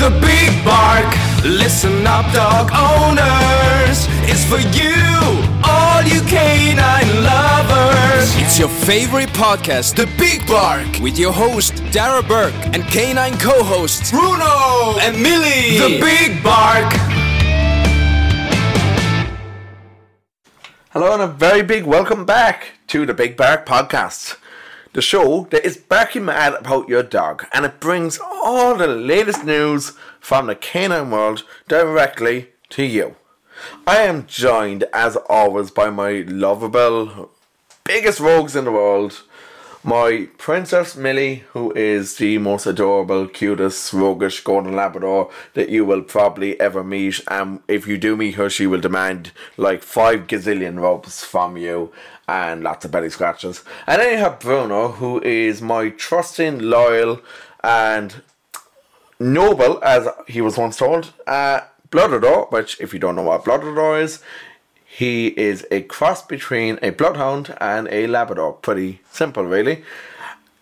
The Big Bark, listen up, dog owners. It's for you, all you canine lovers. It's your favorite podcast, The Big Bark, with your host, Darragh Bourke, and canine co hosts, Bruno and Millie. The Big Bark. Hello and a very big welcome back to the Big Bark Podcast. The show that is barking mad about your dog and it brings all the latest news from the canine world directly to you. I am joined as always by my lovable, biggest rogues in the world, my Princess Millie, who is the most adorable, cutest, roguish golden Labrador that you will probably ever meet. And if you do meet her, she will demand like five gazillion rubs from you and lots of belly scratches. And then you have Bruno, who is my trusting, loyal, and noble, as he was once told, uh, Bloodador, which, if you don't know what Bloodador is, he is a cross between a bloodhound and a Labrador. Pretty simple, really.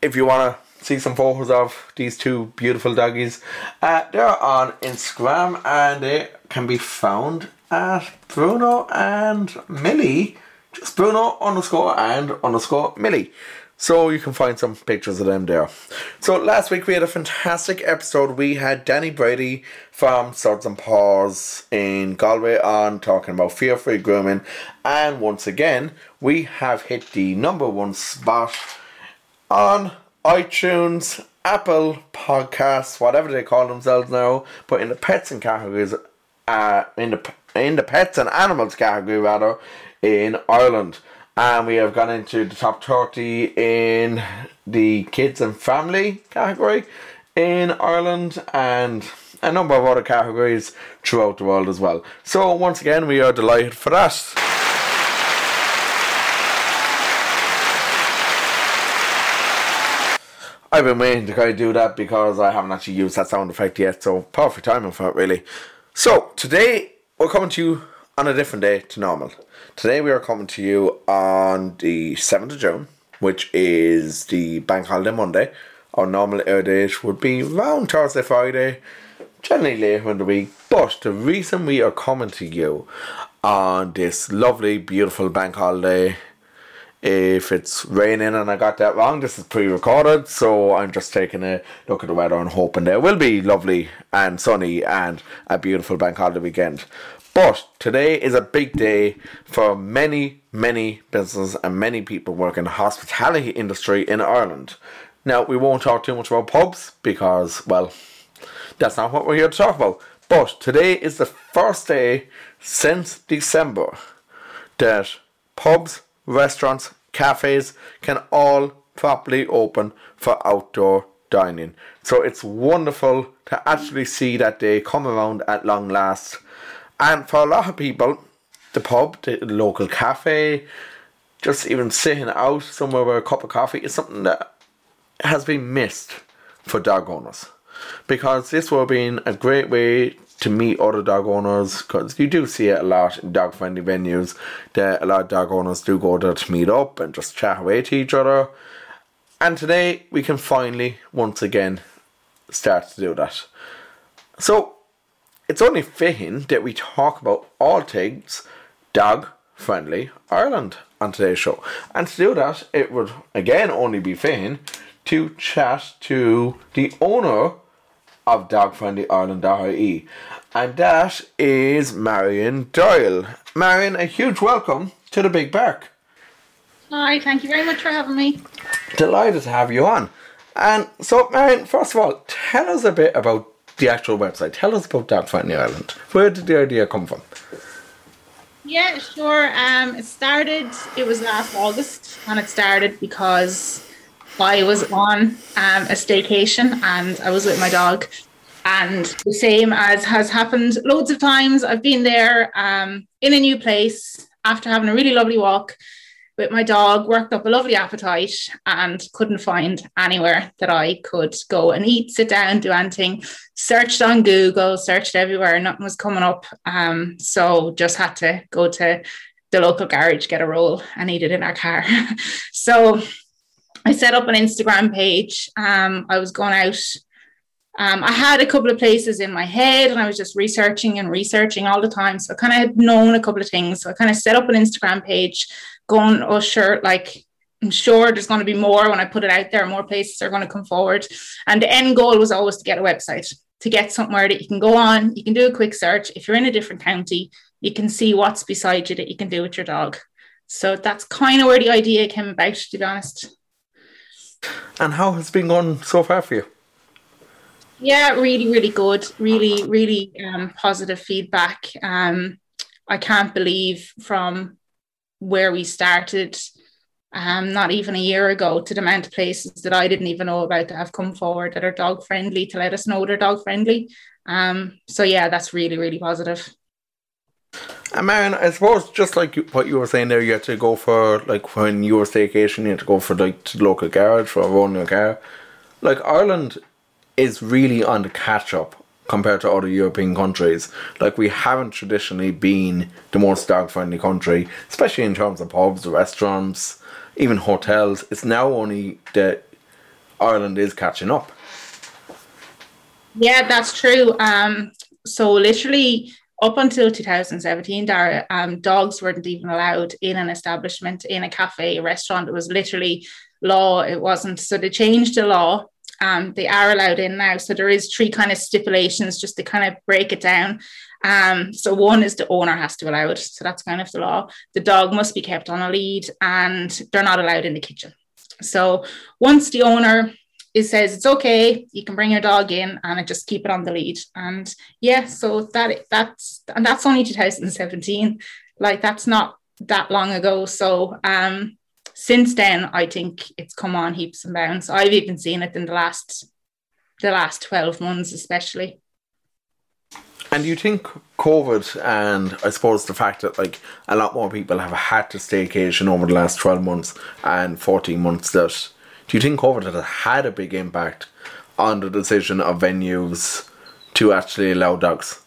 If you want to see some photos of these two beautiful doggies, uh, they're on Instagram and they can be found at Bruno and Millie. Bruno underscore and underscore Millie. So you can find some pictures of them there. So last week we had a fantastic episode. We had Danny Brady from Swords and Paws in Galway on talking about fear free grooming. And once again, we have hit the number one spot on iTunes, Apple Podcasts, whatever they call themselves now, but in the pets and categories, uh, in the in the pets and animals category rather, in Ireland and we have gone into the top 30 in the kids and family category in Ireland and a number of other categories throughout the world as well. So, once again, we are delighted for that. I've been waiting to kind of do that because I haven't actually used that sound effect yet, so perfect timing for it, really. So, today we're coming to you on a different day to normal. Today we are coming to you on the 7th of June, which is the bank holiday Monday. Our normal air date would be around Thursday, Friday, generally later in the week. But the reason we are coming to you on this lovely, beautiful bank holiday if it's raining and I got that wrong, this is pre recorded, so I'm just taking a look at the weather and hoping there will be lovely and sunny and a beautiful bank holiday weekend. But today is a big day for many, many businesses and many people working in the hospitality industry in Ireland. Now, we won't talk too much about pubs because, well, that's not what we're here to talk about. But today is the first day since December that pubs, restaurants, cafes can all properly open for outdoor dining. So it's wonderful to actually see that day come around at long last. And for a lot of people, the pub, the local cafe, just even sitting out somewhere with a cup of coffee is something that has been missed for dog owners. Because this will have been a great way to meet other dog owners because you do see it a lot in dog friendly venues that a lot of dog owners do go there to meet up and just chat away to each other. And today we can finally once again start to do that. So it's only fitting that we talk about all things dog friendly Ireland on today's show. And to do that, it would again only be fitting to chat to the owner of Dog Friendly Ireland.ie. And that is Marion Doyle. Marion, a huge welcome to the Big Bark. Hi, thank you very much for having me. Delighted to have you on. And so, Marion, first of all, tell us a bit about the actual website. Tell us about Dog Friendly Ireland. Where did the idea come from? Yeah, sure. Um, it started. It was last August, and it started because I was on um, a staycation and I was with my dog. And the same as has happened loads of times, I've been there um, in a new place after having a really lovely walk with my dog, worked up a lovely appetite, and couldn't find anywhere that I could go and eat, sit down, do anything. Searched on Google, searched everywhere, nothing was coming up. Um, so just had to go to the local garage, get a roll, and eat it in our car. so I set up an Instagram page. Um, I was going out. Um, I had a couple of places in my head and I was just researching and researching all the time. So I kind of had known a couple of things. So I kind of set up an Instagram page, going, oh, sure, like I'm sure there's going to be more when I put it out there, more places are going to come forward. And the end goal was always to get a website, to get somewhere that you can go on, you can do a quick search. If you're in a different county, you can see what's beside you that you can do with your dog. So that's kind of where the idea came about, to be honest. And how has been going so far for you? Yeah, really, really good. Really, really um, positive feedback. Um, I can't believe from where we started, um, not even a year ago, to the amount of places that I didn't even know about that have come forward that are dog friendly to let us know they're dog friendly. Um, so yeah, that's really, really positive. And man, I suppose just like what you were saying there, you had to go for like when you were staycation, you had to go for like the local garage for running your car. Like Ireland is really on the catch up compared to other European countries. Like we haven't traditionally been the most dog friendly country, especially in terms of pubs, restaurants, even hotels. It's now only that Ireland is catching up. Yeah, that's true. Um, so literally up until 2017, Darragh, um, dogs weren't even allowed in an establishment, in a cafe, a restaurant. It was literally law. It wasn't. So they changed the law. Um, they are allowed in now. So there is three kind of stipulations just to kind of break it down. Um, so one is the owner has to allow it. So that's kind of the law. The dog must be kept on a lead and they're not allowed in the kitchen. So once the owner says it's okay you can bring your dog in and just keep it on the lead and yeah so that that's and that's only 2017 like that's not that long ago so um since then i think it's come on heaps and bounds i've even seen it in the last the last 12 months especially and do you think COVID and I suppose the fact that like a lot more people have had to staycation over the last 12 months and 14 months that do you think COVID has had a big impact on the decision of venues to actually allow dogs?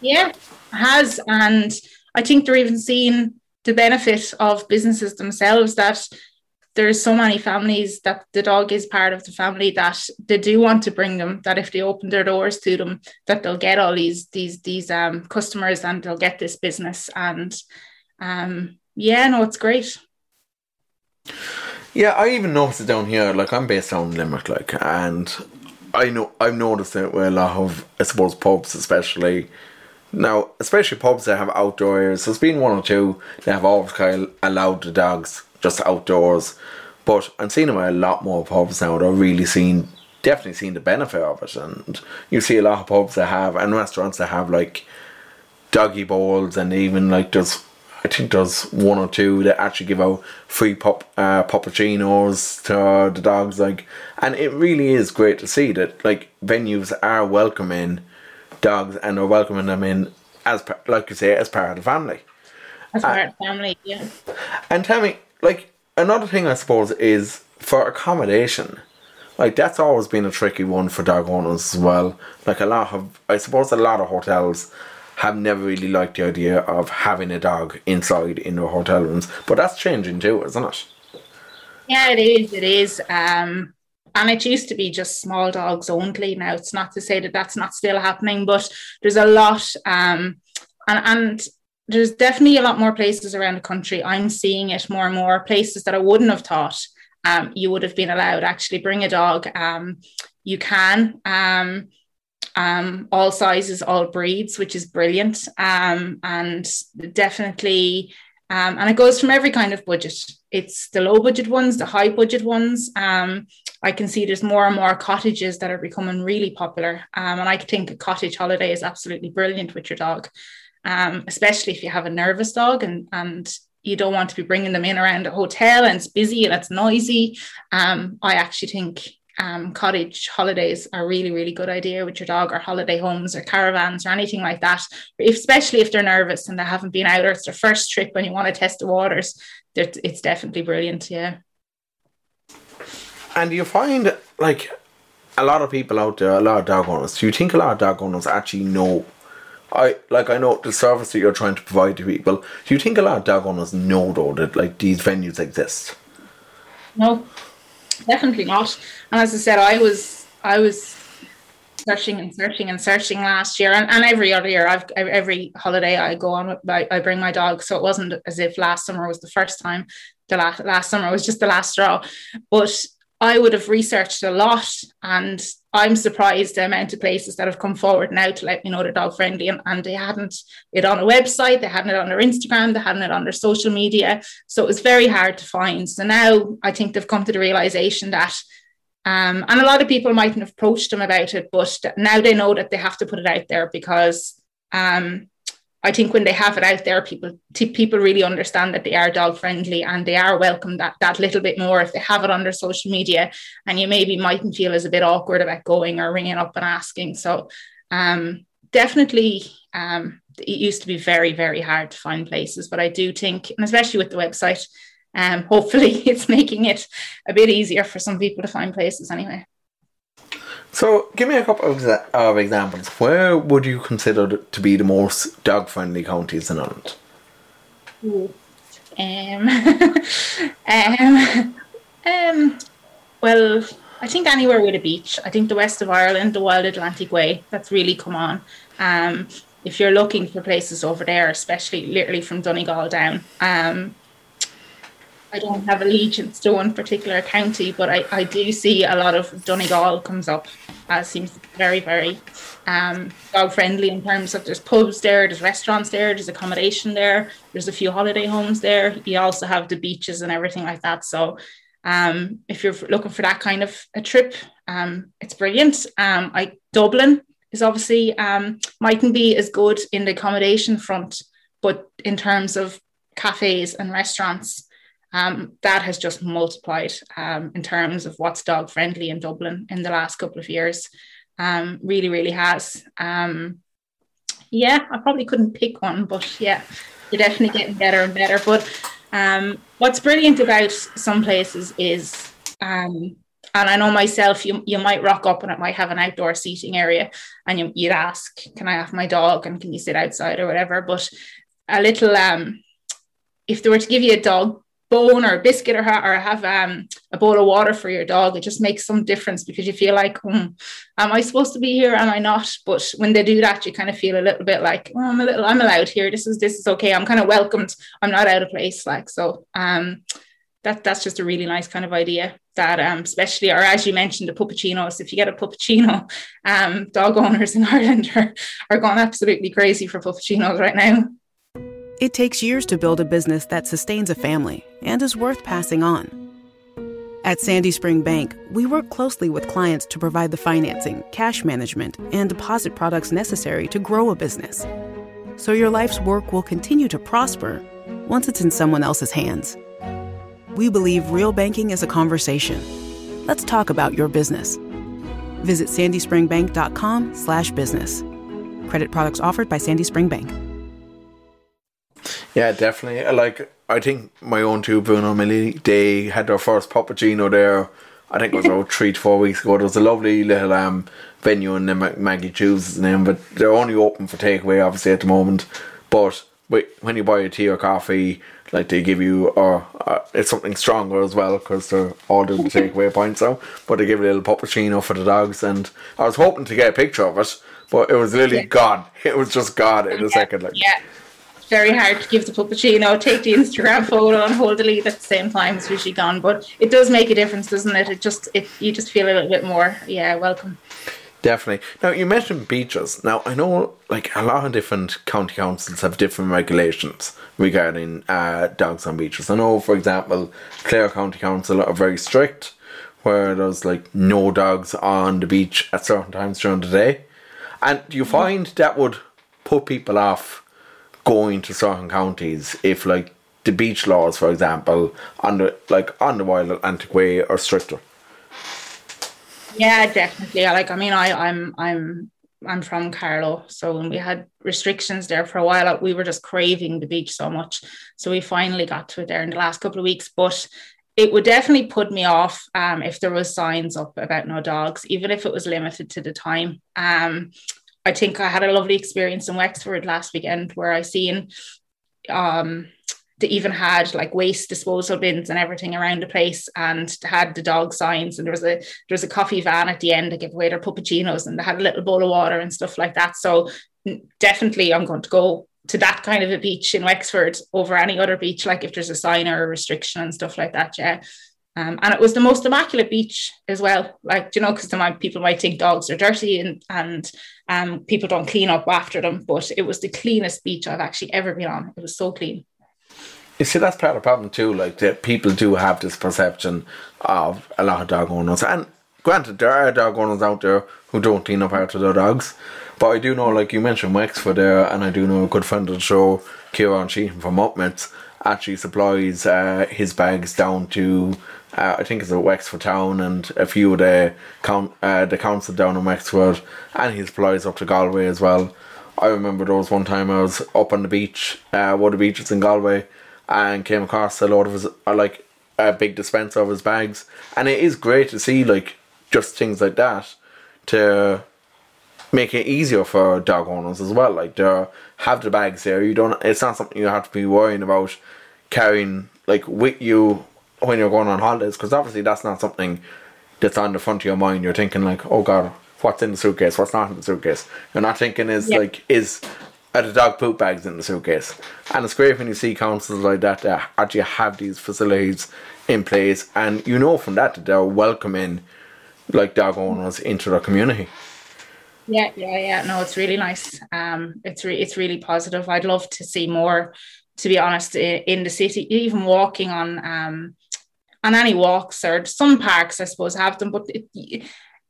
Yeah, has. And I think they're even seeing the benefit of businesses themselves that there's so many families that the dog is part of the family that they do want to bring them that if they open their doors to them that they'll get all these these these um customers and they'll get this business and um yeah no it's great yeah, I even noticed down here. Like I'm based in Limerick, like, and I know I've noticed it with a lot of, I suppose, pubs, especially now, especially pubs that have outdoors. There's been one or two that have always kind of allowed the dogs just outdoors, but I'm seeing them a lot more pubs now. They're really seeing, definitely seeing the benefit of it, and you see a lot of pubs that have and restaurants that have like doggy bowls and even like there's I think there's one or two that actually give out free pop uh, puppuccinos to the dogs, like, and it really is great to see that like venues are welcoming dogs and are welcoming them in as like you say as part of the family. As part uh, of the family, yeah. And tell me, like another thing I suppose is for accommodation. Like that's always been a tricky one for dog owners as well. Like a lot of, I suppose, a lot of hotels have never really liked the idea of having a dog inside in their hotel rooms. But that's changing too, isn't it? Yeah, it is. It is. Um, and it used to be just small dogs only. Now it's not to say that that's not still happening, but there's a lot. Um, and and there's definitely a lot more places around the country. I'm seeing it more and more places that I wouldn't have thought um, you would have been allowed actually bring a dog. Um, you can. Um, um, all sizes, all breeds, which is brilliant. Um, and definitely, um, and it goes from every kind of budget. It's the low budget ones, the high budget ones. Um, I can see there's more and more cottages that are becoming really popular. Um, and I think a cottage holiday is absolutely brilliant with your dog, um, especially if you have a nervous dog and, and you don't want to be bringing them in around a hotel and it's busy and it's noisy. Um, I actually think um, cottage holidays are really, really good idea with your dog or holiday homes or caravans or anything like that, if, especially if they're nervous and they haven't been out or it's their first trip and you want to test the waters. It's definitely brilliant. Yeah. And you find like a lot of people out there, a lot of dog owners, do you think a lot of dog owners actually know I like I know the service that you're trying to provide to people. Do you think a lot of dog owners know though that like these venues exist? No, definitely not. And as I said, I was I was searching and searching and searching last year, and, and every other year. I've every holiday I go on. I, I bring my dog, so it wasn't as if last summer was the first time. The last last summer was just the last straw, but I would have researched a lot and I'm surprised the amount of places that have come forward now to let me know they're dog friendly and, and they hadn't it on a website, they hadn't it on their Instagram, they hadn't it on their social media. So it was very hard to find. So now I think they've come to the realization that um, and a lot of people mightn't have approached them about it, but now they know that they have to put it out there because um, I think when they have it out there, people people really understand that they are dog friendly and they are welcome that that little bit more if they have it on their social media. And you maybe mightn't feel as a bit awkward about going or ringing up and asking. So um, definitely, um, it used to be very very hard to find places, but I do think, and especially with the website, um, hopefully it's making it a bit easier for some people to find places anyway. So, give me a couple of, of examples. Where would you consider to be the most dog friendly counties in Ireland? Um, um, um, well, I think anywhere with a beach. I think the west of Ireland, the Wild Atlantic Way, that's really come on. Um, if you're looking for places over there, especially literally from Donegal down, um, I don't have allegiance to one particular county, but I, I do see a lot of Donegal comes up. Uh, seems very, very um, dog friendly in terms of there's pubs there, there's restaurants there, there's accommodation there, there's a few holiday homes there. You also have the beaches and everything like that. So um, if you're looking for that kind of a trip, um, it's brilliant. Um, I Dublin is obviously um, mightn't be as good in the accommodation front, but in terms of cafes and restaurants, um, that has just multiplied um, in terms of what's dog friendly in Dublin in the last couple of years. Um, really, really has. Um, yeah, I probably couldn't pick one, but yeah, you're definitely getting better and better. But um, what's brilliant about some places is, um, and I know myself, you, you might rock up and it might have an outdoor seating area, and you, you'd ask, "Can I have my dog?" and "Can you sit outside?" or whatever. But a little if they were to give you a dog bone or a biscuit or, ha- or have um, a bowl of water for your dog, it just makes some difference because you feel like, hmm, am I supposed to be here? Am I not? But when they do that, you kind of feel a little bit like, oh, I'm a little, I'm allowed here. This is this is okay. I'm kind of welcomed. I'm not out of place. Like so. Um, that that's just a really nice kind of idea that um especially or as you mentioned the puppuccinos if you get a puppuccino um dog owners in Ireland are, are going absolutely crazy for puppuccinos right now it takes years to build a business that sustains a family and is worth passing on. At Sandy Spring Bank, we work closely with clients to provide the financing, cash management, and deposit products necessary to grow a business. So your life's work will continue to prosper once it's in someone else's hands. We believe real banking is a conversation. Let's talk about your business. Visit sandyspringbank.com/business. Credit products offered by Sandy Spring Bank. Yeah, definitely. Like I think my own two Bruno Millie, they had their first puppuccino there. I think it was about three to four weeks ago. There was a lovely little um, venue in the Maggie Chew's name, but they're only open for takeaway, obviously at the moment. But when you buy a tea or coffee, like they give you, or uh, it's something stronger as well because they're all doing the takeaway points now. But they give a little puppuccino for the dogs, and I was hoping to get a picture of it, but it was literally yeah. gone. It was just gone in a second. Like yeah very hard to give the puppuccino, take the Instagram photo, and hold the lead at the same time. It's usually gone, but it does make a difference, doesn't it? It just it you just feel a little bit more, yeah, welcome. Definitely. Now you mentioned beaches. Now I know like a lot of different county councils have different regulations regarding uh, dogs on beaches. I know, for example, Clare County Council are very strict, where there's like no dogs on the beach at certain times during the day. And do you find that would put people off going to certain counties if like the beach laws, for example, on the like on the Wild Atlantic Way are stricter? Yeah, definitely. Like I mean, I I'm I'm I'm from Carlow, so when we had restrictions there for a while, we were just craving the beach so much. So we finally got to it there in the last couple of weeks. But it would definitely put me off um, if there was signs up about no dogs, even if it was limited to the time. Um, I think I had a lovely experience in Wexford last weekend where I seen um, they even had like waste disposal bins and everything around the place and had the dog signs and there was a there was a coffee van at the end to give away their puppuccinos and they had a little bowl of water and stuff like that. So definitely I'm going to go to that kind of a beach in Wexford over any other beach like if there's a sign or a restriction and stuff like that yeah. Um, and it was the most immaculate beach as well like you know because people might think dogs are dirty and and um, people don't clean up after them but it was the cleanest beach I've actually ever been on it was so clean you see, that's part of the problem too. Like that, people do have this perception of a lot of dog owners, and granted, there are dog owners out there who don't clean up after their dogs. But I do know, like you mentioned, Wexford there, and I do know a good friend of the show, Kieran Sheehan from Upmets, actually supplies uh, his bags down to, uh, I think it's a Wexford town and a few of the count uh, the council down in Wexford, and he supplies up to Galway as well. I remember there was one time I was up on the beach, uh, one of the beaches in Galway, and came across a lot of his uh, like a big dispenser of his bags, and it is great to see like just things like that to make it easier for dog owners as well. Like to have the bags there, you don't. It's not something you have to be worrying about carrying like with you when you're going on holidays, because obviously that's not something that's on the front of your mind. You're thinking like, oh god, what's in the suitcase? What's not in the suitcase? You're not thinking is yep. like is are the dog poop bags in the suitcase. And it's great when you see councils like that that actually have these facilities in place, and you know from that that they're welcoming like dog owners into their community. Yeah, yeah, yeah. No, it's really nice. Um, it's re- it's really positive. I'd love to see more. To be honest, in the city, even walking on um on any walks or some parks, I suppose have them, but it,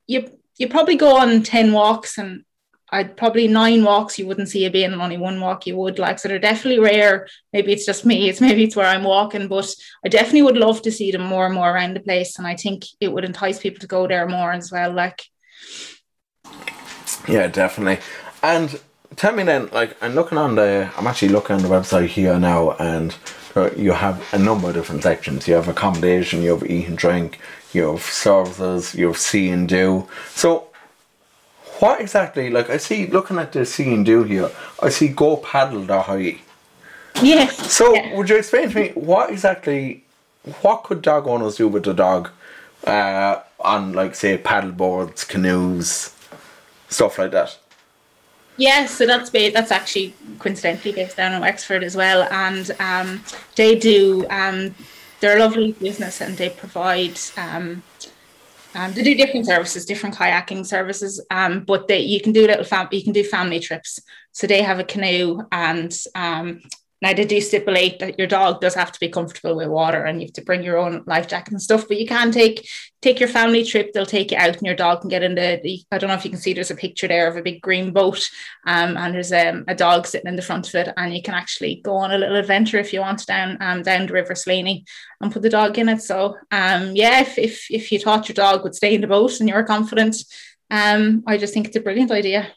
you you probably go on ten walks and I'd probably nine walks you wouldn't see a bin and only one walk you would. Like so they're definitely rare. Maybe it's just me it's maybe it's where I'm walking but I definitely would love to see them more and more around the place and I think it would entice people to go there more as well like. Yeah definitely. And tell me then like I'm looking on the I'm actually looking on the website here now and you have a number of different sections you have accommodation you have eat and drink you have services you have see and do so what exactly? Like I see, looking at the see and do here, I see go paddle the high. Yes. So yeah. would you explain to me what exactly, what could dog owners do with the dog, uh, on like say paddle boards, canoes, stuff like that? Yeah, so that's that's actually coincidentally based down in Wexford as well, and um, they do. Um, they're a lovely business, and they provide um, um, they do different services, different kayaking services, um, but they, you can do little fam- you can do family trips. So they have a canoe, and um, now they do stipulate that your dog does have to be comfortable with water, and you have to bring your own life jacket and stuff. But you can take take your family trip. They'll take you out, and your dog can get in the. the I don't know if you can see. There's a picture there of a big green boat, um, and there's um, a dog sitting in the front of it, and you can actually go on a little adventure if you want down um, down the River Slaney and put the dog in it. So um, yeah, if if if you thought your dog would stay in the boat and you were confident, um, I just think it's a brilliant idea.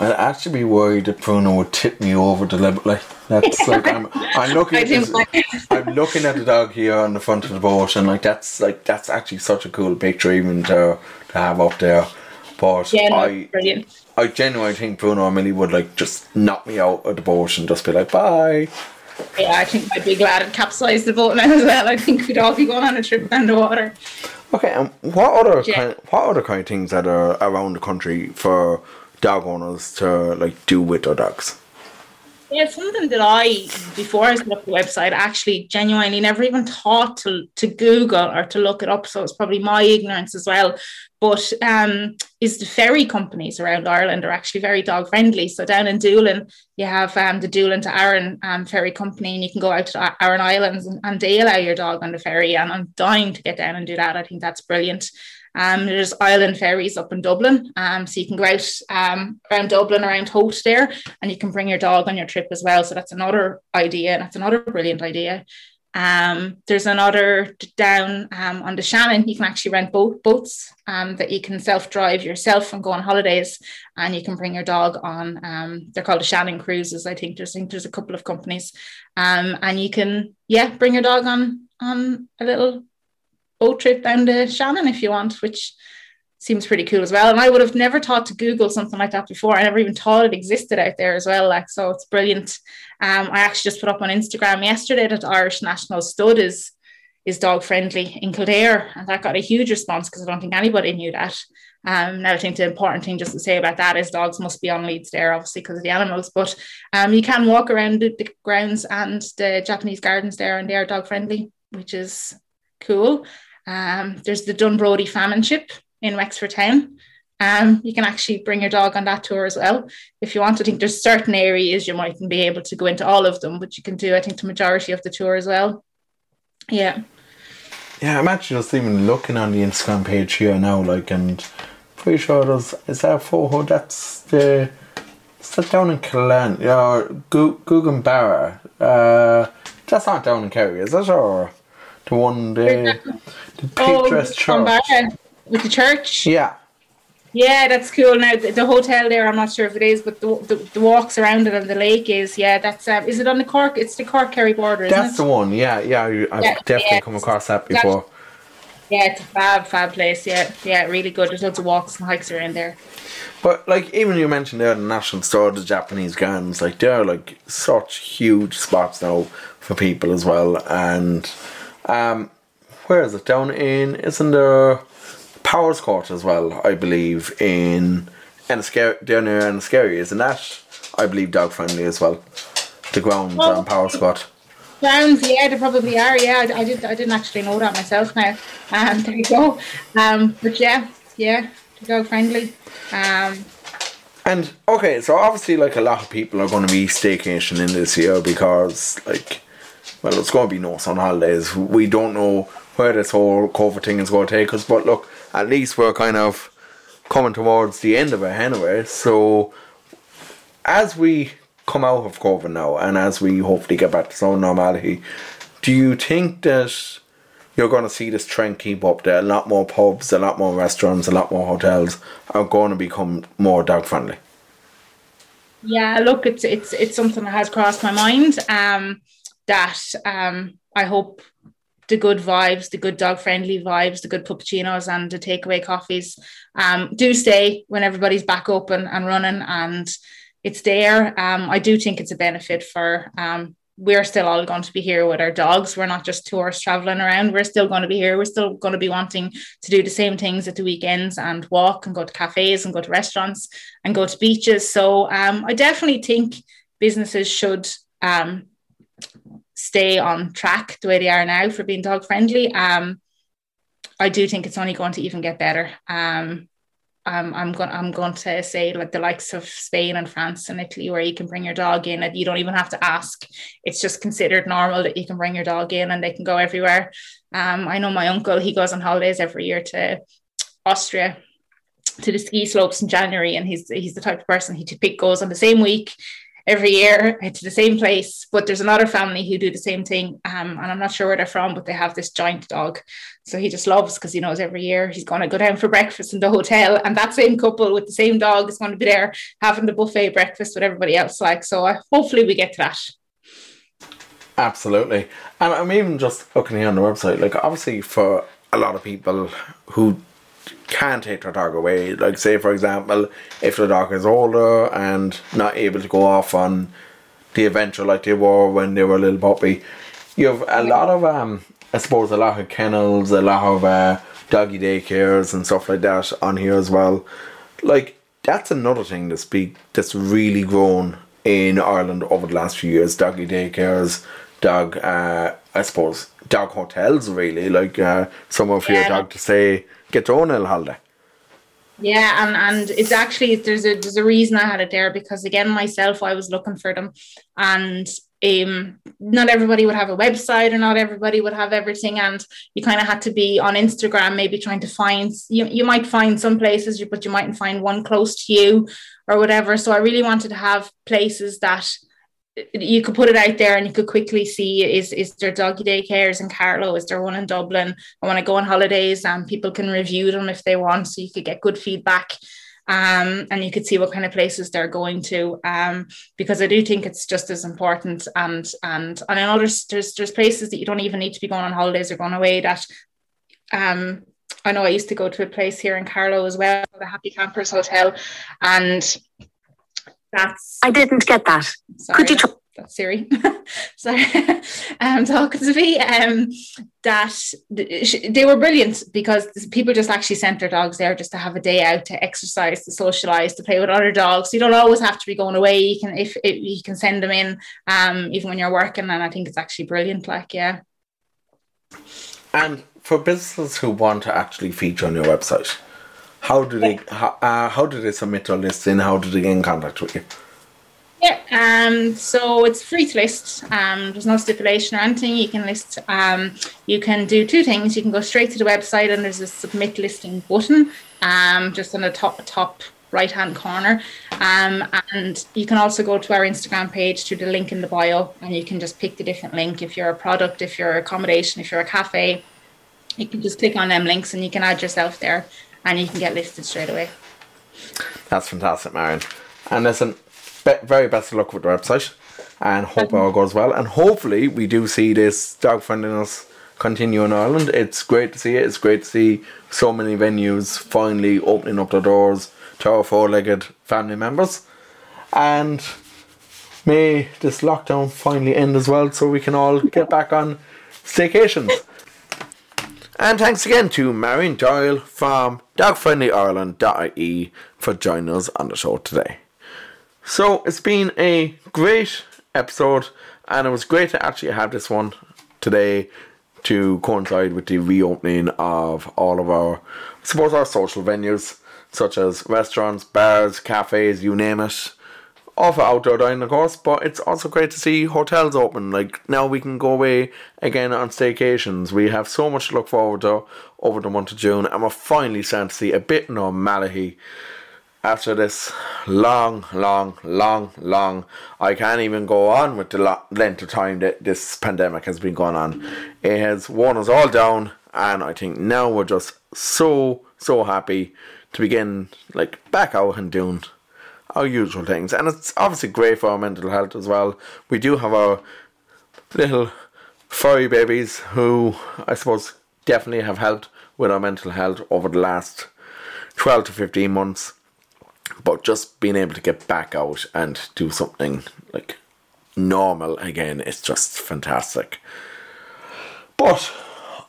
I'd actually be worried that Bruno would tip me over deliberately. That's like I'm, I'm looking. At I'm looking at the dog here on the front of the boat, and like that's like that's actually such a cool picture, even to to have up there. But yeah, no, I, brilliant. I genuinely think Bruno and Millie would like just knock me out of the boat and just be like, bye. Yeah, I think my big lad would capsize the boat now as well. I think we'd all be going on a trip down the water. Okay, and what other yeah. kind, what other kind of things that are around the country for dog owners to like do with their dogs? Yeah, something that I, before I set up the website, actually genuinely never even thought to, to Google or to look it up. So it's probably my ignorance as well. But um, is the ferry companies around Ireland are actually very dog friendly. So down in Doolin, you have um, the Doolin to Aran um, ferry company, and you can go out to Aran Islands and, and they allow your dog on the ferry. And I'm dying to get down and do that. I think that's brilliant. Um, there's island ferries up in Dublin, um, so you can go out um, around Dublin, around Howth there, and you can bring your dog on your trip as well. So that's another idea, and that's another brilliant idea. Um, there's another down um, on the Shannon. You can actually rent boat boats um, that you can self drive yourself and go on holidays, and you can bring your dog on. Um, they're called the Shannon cruises. I think there's I think there's a couple of companies, um, and you can yeah bring your dog on on a little boat trip down to Shannon if you want, which seems pretty cool as well. And I would have never thought to Google something like that before. I never even thought it existed out there as well. Like, so it's brilliant. Um, I actually just put up on Instagram yesterday that Irish National Stud is is dog friendly in Kildare, and that got a huge response because I don't think anybody knew that. Um, now I think the important thing just to say about that is dogs must be on leads there, obviously because of the animals. But um, you can walk around the, the grounds and the Japanese gardens there, and they are dog friendly, which is cool. Um, there's the Dunbrody Famine Ship, in Wexford Town. Um, you can actually bring your dog on that tour as well. If you want, to, I think there's certain areas you mightn't be able to go into all of them, but you can do, I think, the majority of the tour as well. Yeah. Yeah, I'm actually just even looking on the Instagram page here now, like, and pretty sure there's, is that photo? That's the, is that down in Killen? Yeah, Gougane Barra. Uh, that's not down in Kerry, is it? Or the one, the, the picturesque oh, church? with the church. Yeah. Yeah, that's cool. Now the, the, hotel there, I'm not sure if it is, but the, the, the walks around it and the lake is. Yeah, that's. Um, is it on the Cork? It's the Cork Kerry border. That's it? the one. Yeah, yeah. I've yeah, definitely yeah. come across that before. yeah, it's a fab, fab place. Yeah, yeah, really good. There's lots of walks and hikes around there. But like even you mentioned there the National Stud, the Japanese gardens, like they're like such huge spots now for people as well. And um, where is it down in? Isn't there? Powerscourt as well, I believe, in Enniskerry, down near Enniskerry, isn't that? I believe dog friendly as well. The grounds well, on Powerscourt. Grounds, yeah, they probably are. Yeah, I, I, did. I didn't actually know that myself. Now, um, there you go. Um, but yeah, yeah, dog friendly. Um, and okay, so obviously, like a lot of people are going to be staycation in this year because, like, well, it's going to be no sun holidays. We don't know where this whole COVID thing is going to take us, but look, at least we're kind of coming towards the end of it anyway. So as we come out of COVID now and as we hopefully get back to some normality, do you think that you're going to see this trend keep up there? A lot more pubs, a lot more restaurants, a lot more hotels are going to become more dog friendly. Yeah, look, it's it's it's something that has crossed my mind. Um, that um, I hope the good vibes, the good dog friendly vibes, the good puppuccinos and the takeaway coffees um, do stay when everybody's back open and running and it's there. Um, I do think it's a benefit for um, we're still all going to be here with our dogs. We're not just tourists traveling around. We're still going to be here. We're still going to be wanting to do the same things at the weekends and walk and go to cafes and go to restaurants and go to beaches. So um, I definitely think businesses should um, stay on track the way they are now for being dog friendly. Um, I do think it's only going to even get better. Um, I'm going. I'm going to say like the likes of Spain and France and Italy, where you can bring your dog in and you don't even have to ask. It's just considered normal that you can bring your dog in and they can go everywhere. Um, I know my uncle. He goes on holidays every year to Austria to the ski slopes in January, and he's he's the type of person he pick goes on the same week every year to the same place. But there's another family who do the same thing. Um, and I'm not sure where they're from, but they have this giant dog. So he just loves because he knows every year he's going to go down for breakfast in the hotel. And that same couple with the same dog is going to be there having the buffet breakfast with everybody else. Like, so uh, hopefully we get to that. Absolutely. And I'm even just looking here on the website, like, obviously, for a lot of people who can take their dog away. Like say for example, if the dog is older and not able to go off on the adventure like they were when they were a little puppy, you have a lot of um I suppose a lot of kennels, a lot of uh, doggy daycares and stuff like that on here as well. Like that's another thing that's big that's really grown in Ireland over the last few years. Doggy daycares, dog uh I suppose dog hotels really like uh, somewhere for yeah. your dog to stay get their own little holiday. Yeah, and and it's actually there's a there's a reason I had it there because again myself I was looking for them, and um, not everybody would have a website or not everybody would have everything. And you kind of had to be on instagram maybe trying to find you, you might find some places but you mightn't find one close to you or whatever. So i really wanted to have places that you could put it out there and you could quickly see is is there doggy daycares in Carlow? Is there one in Dublin? I want to go on holidays and people can review them if they want, so you could get good feedback. Um, and you could see what kind of places they're going to um, because I do think it's just as important and and and I know there's, there's there's places that you don't even need to be going on holidays or going away that um I know I used to go to a place here in Carlow as well, the Happy Campers Hotel, and that's I didn't get that. Sorry, Could you try? That's Siri. Sorry, um, talking to me. Um, that they were brilliant because people just actually sent their dogs there just to have a day out to exercise, to socialize, to play with other dogs. You don't always have to be going away. You can if, if you can send them in, um, even when you're working, and I think it's actually brilliant. Like, yeah. And for businesses who want to actually feature on your website, how do they how, uh, how do they submit their listing? How do they get in contact with you? Yeah, um, so it's free to list. Um, there's no stipulation or anything. You can list. Um, you can do two things. You can go straight to the website, and there's a submit listing button, um, just on the top top right hand corner. Um, and you can also go to our Instagram page to the link in the bio, and you can just pick the different link. If you're a product, if you're accommodation, if you're a cafe, you can just click on them links, and you can add yourself there and you can get listed straight away. That's fantastic, Marion. And listen, be- very best of luck with the website, and hope all goes well. And hopefully, we do see this dog friendliness continue in Ireland. It's great to see it. It's great to see so many venues finally opening up their doors to our four-legged family members, and may this lockdown finally end as well, so we can all get back on staycations. And thanks again to Marion Doyle from dogfriendlyireland.ie for joining us on the show today. So it's been a great episode, and it was great to actually have this one today to coincide with the reopening of all of our, I suppose, our social venues, such as restaurants, bars, cafes, you name it of outdoor dining, of course, but it's also great to see hotels open. Like now we can go away again on staycations. We have so much to look forward to over the month of June, and we're finally starting to see a bit normality after this long, long, long, long. I can't even go on with the length of time that this pandemic has been going on. It has worn us all down, and I think now we're just so, so happy to begin like back out and doing our usual things. And it's obviously great for our mental health as well. We do have our little furry babies who I suppose definitely have helped with our mental health over the last 12 to 15 months. But just being able to get back out and do something like normal again is just fantastic. But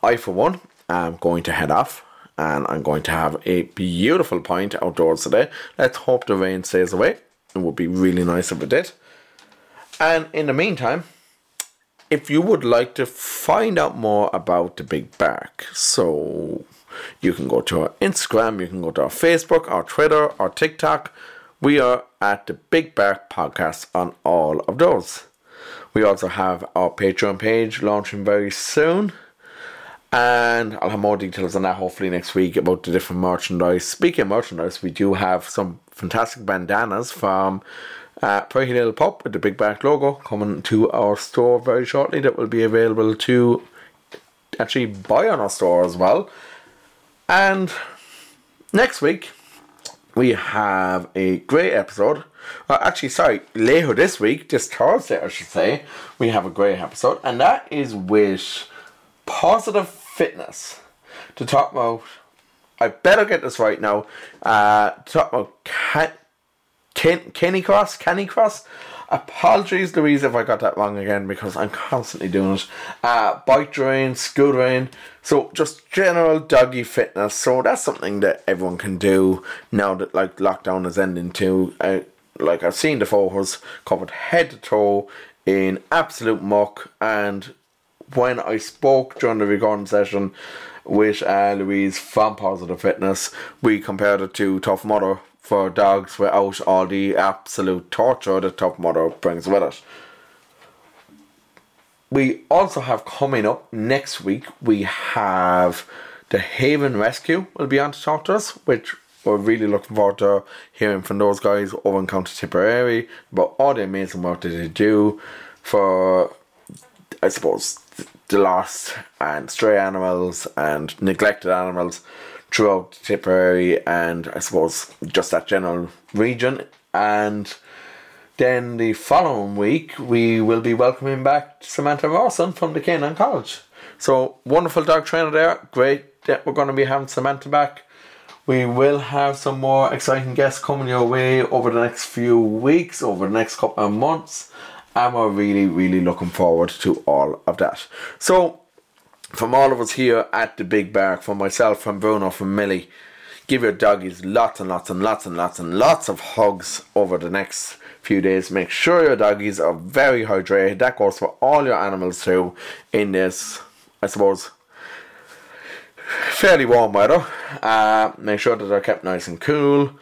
I, for one, am going to head off and I'm going to have a beautiful pint outdoors today. Let's hope the rain stays away. It would be really nice if it did. And in the meantime, if you would like to find out more about the Big Bark, so you can go to our Instagram, you can go to our Facebook, our Twitter, our TikTok. We are at the Big Bark Podcast on all of those. We also have our Patreon page launching very soon. And I'll have more details on that hopefully next week about the different merchandise. Speaking of merchandise, we do have some fantastic bandanas from uh, Pretty Little Pup with the Big Bark logo coming to our store very shortly that will be available to actually buy on our store as well. And next week, we have a great episode. Uh, actually, sorry, later this week, this Thursday, I should say, we have a great episode, and that is with Positive fitness to talk about. I better get this right now. Uh, to talk about Ken, Ken, Kenny Cross, Kenny Cross. Apologies, Louise, if I got that wrong again because I'm constantly doing it. Uh, bike train, scootering, so just general doggy fitness. So that's something that everyone can do now that like lockdown is ending too. Uh, like I've seen the photos covered head to toe in absolute muck and when I spoke during the recording session with uh, Louise from Positive Fitness, we compared it to Tough Mudder for dogs without all the absolute torture that Tough Mudder brings with it. we also have coming up next week, we have the Haven Rescue will be on to talk to us, which we're really looking forward to hearing from those guys over in County Tipperary about all the amazing work that they do for, I suppose, the lost and stray animals and neglected animals throughout Tipperary and I suppose just that general region. And then the following week, we will be welcoming back Samantha Rawson from the Canaan College. So, wonderful dog trainer there. Great that we're going to be having Samantha back. We will have some more exciting guests coming your way over the next few weeks, over the next couple of months. And we're really, really looking forward to all of that. So, from all of us here at the Big Bark, from myself, from Bruno, from Millie, give your doggies lots and lots and lots and lots and lots of hugs over the next few days. Make sure your doggies are very hydrated. That goes for all your animals too in this, I suppose, fairly warm weather. Uh, make sure that they're kept nice and cool.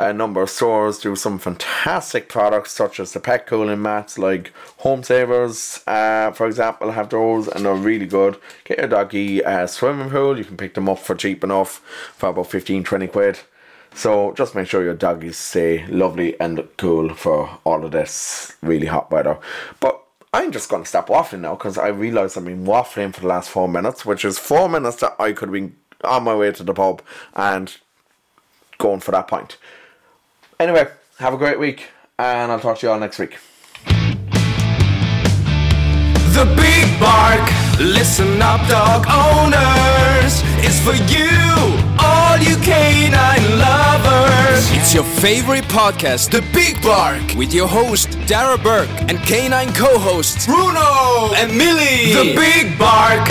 A number of stores do some fantastic products, such as the pet cooling mats, like Home Savers, uh, for example, have those and they're really good. Get your doggy a swimming pool, you can pick them up for cheap enough for about 15 20 quid. So just make sure your doggies stay lovely and cool for all of this really hot weather. But I'm just going to stop waffling now because I realise I've been waffling for the last four minutes, which is four minutes that I could have been on my way to the pub and going for that point. Anyway, have a great week and I'll talk to you all next week. The Big Bark, listen up, dog owners. It's for you, all you canine lovers. It's your favorite podcast, The Big Bark, with your host, Darragh Bourke, and canine co hosts, Bruno and Millie. The Big Bark,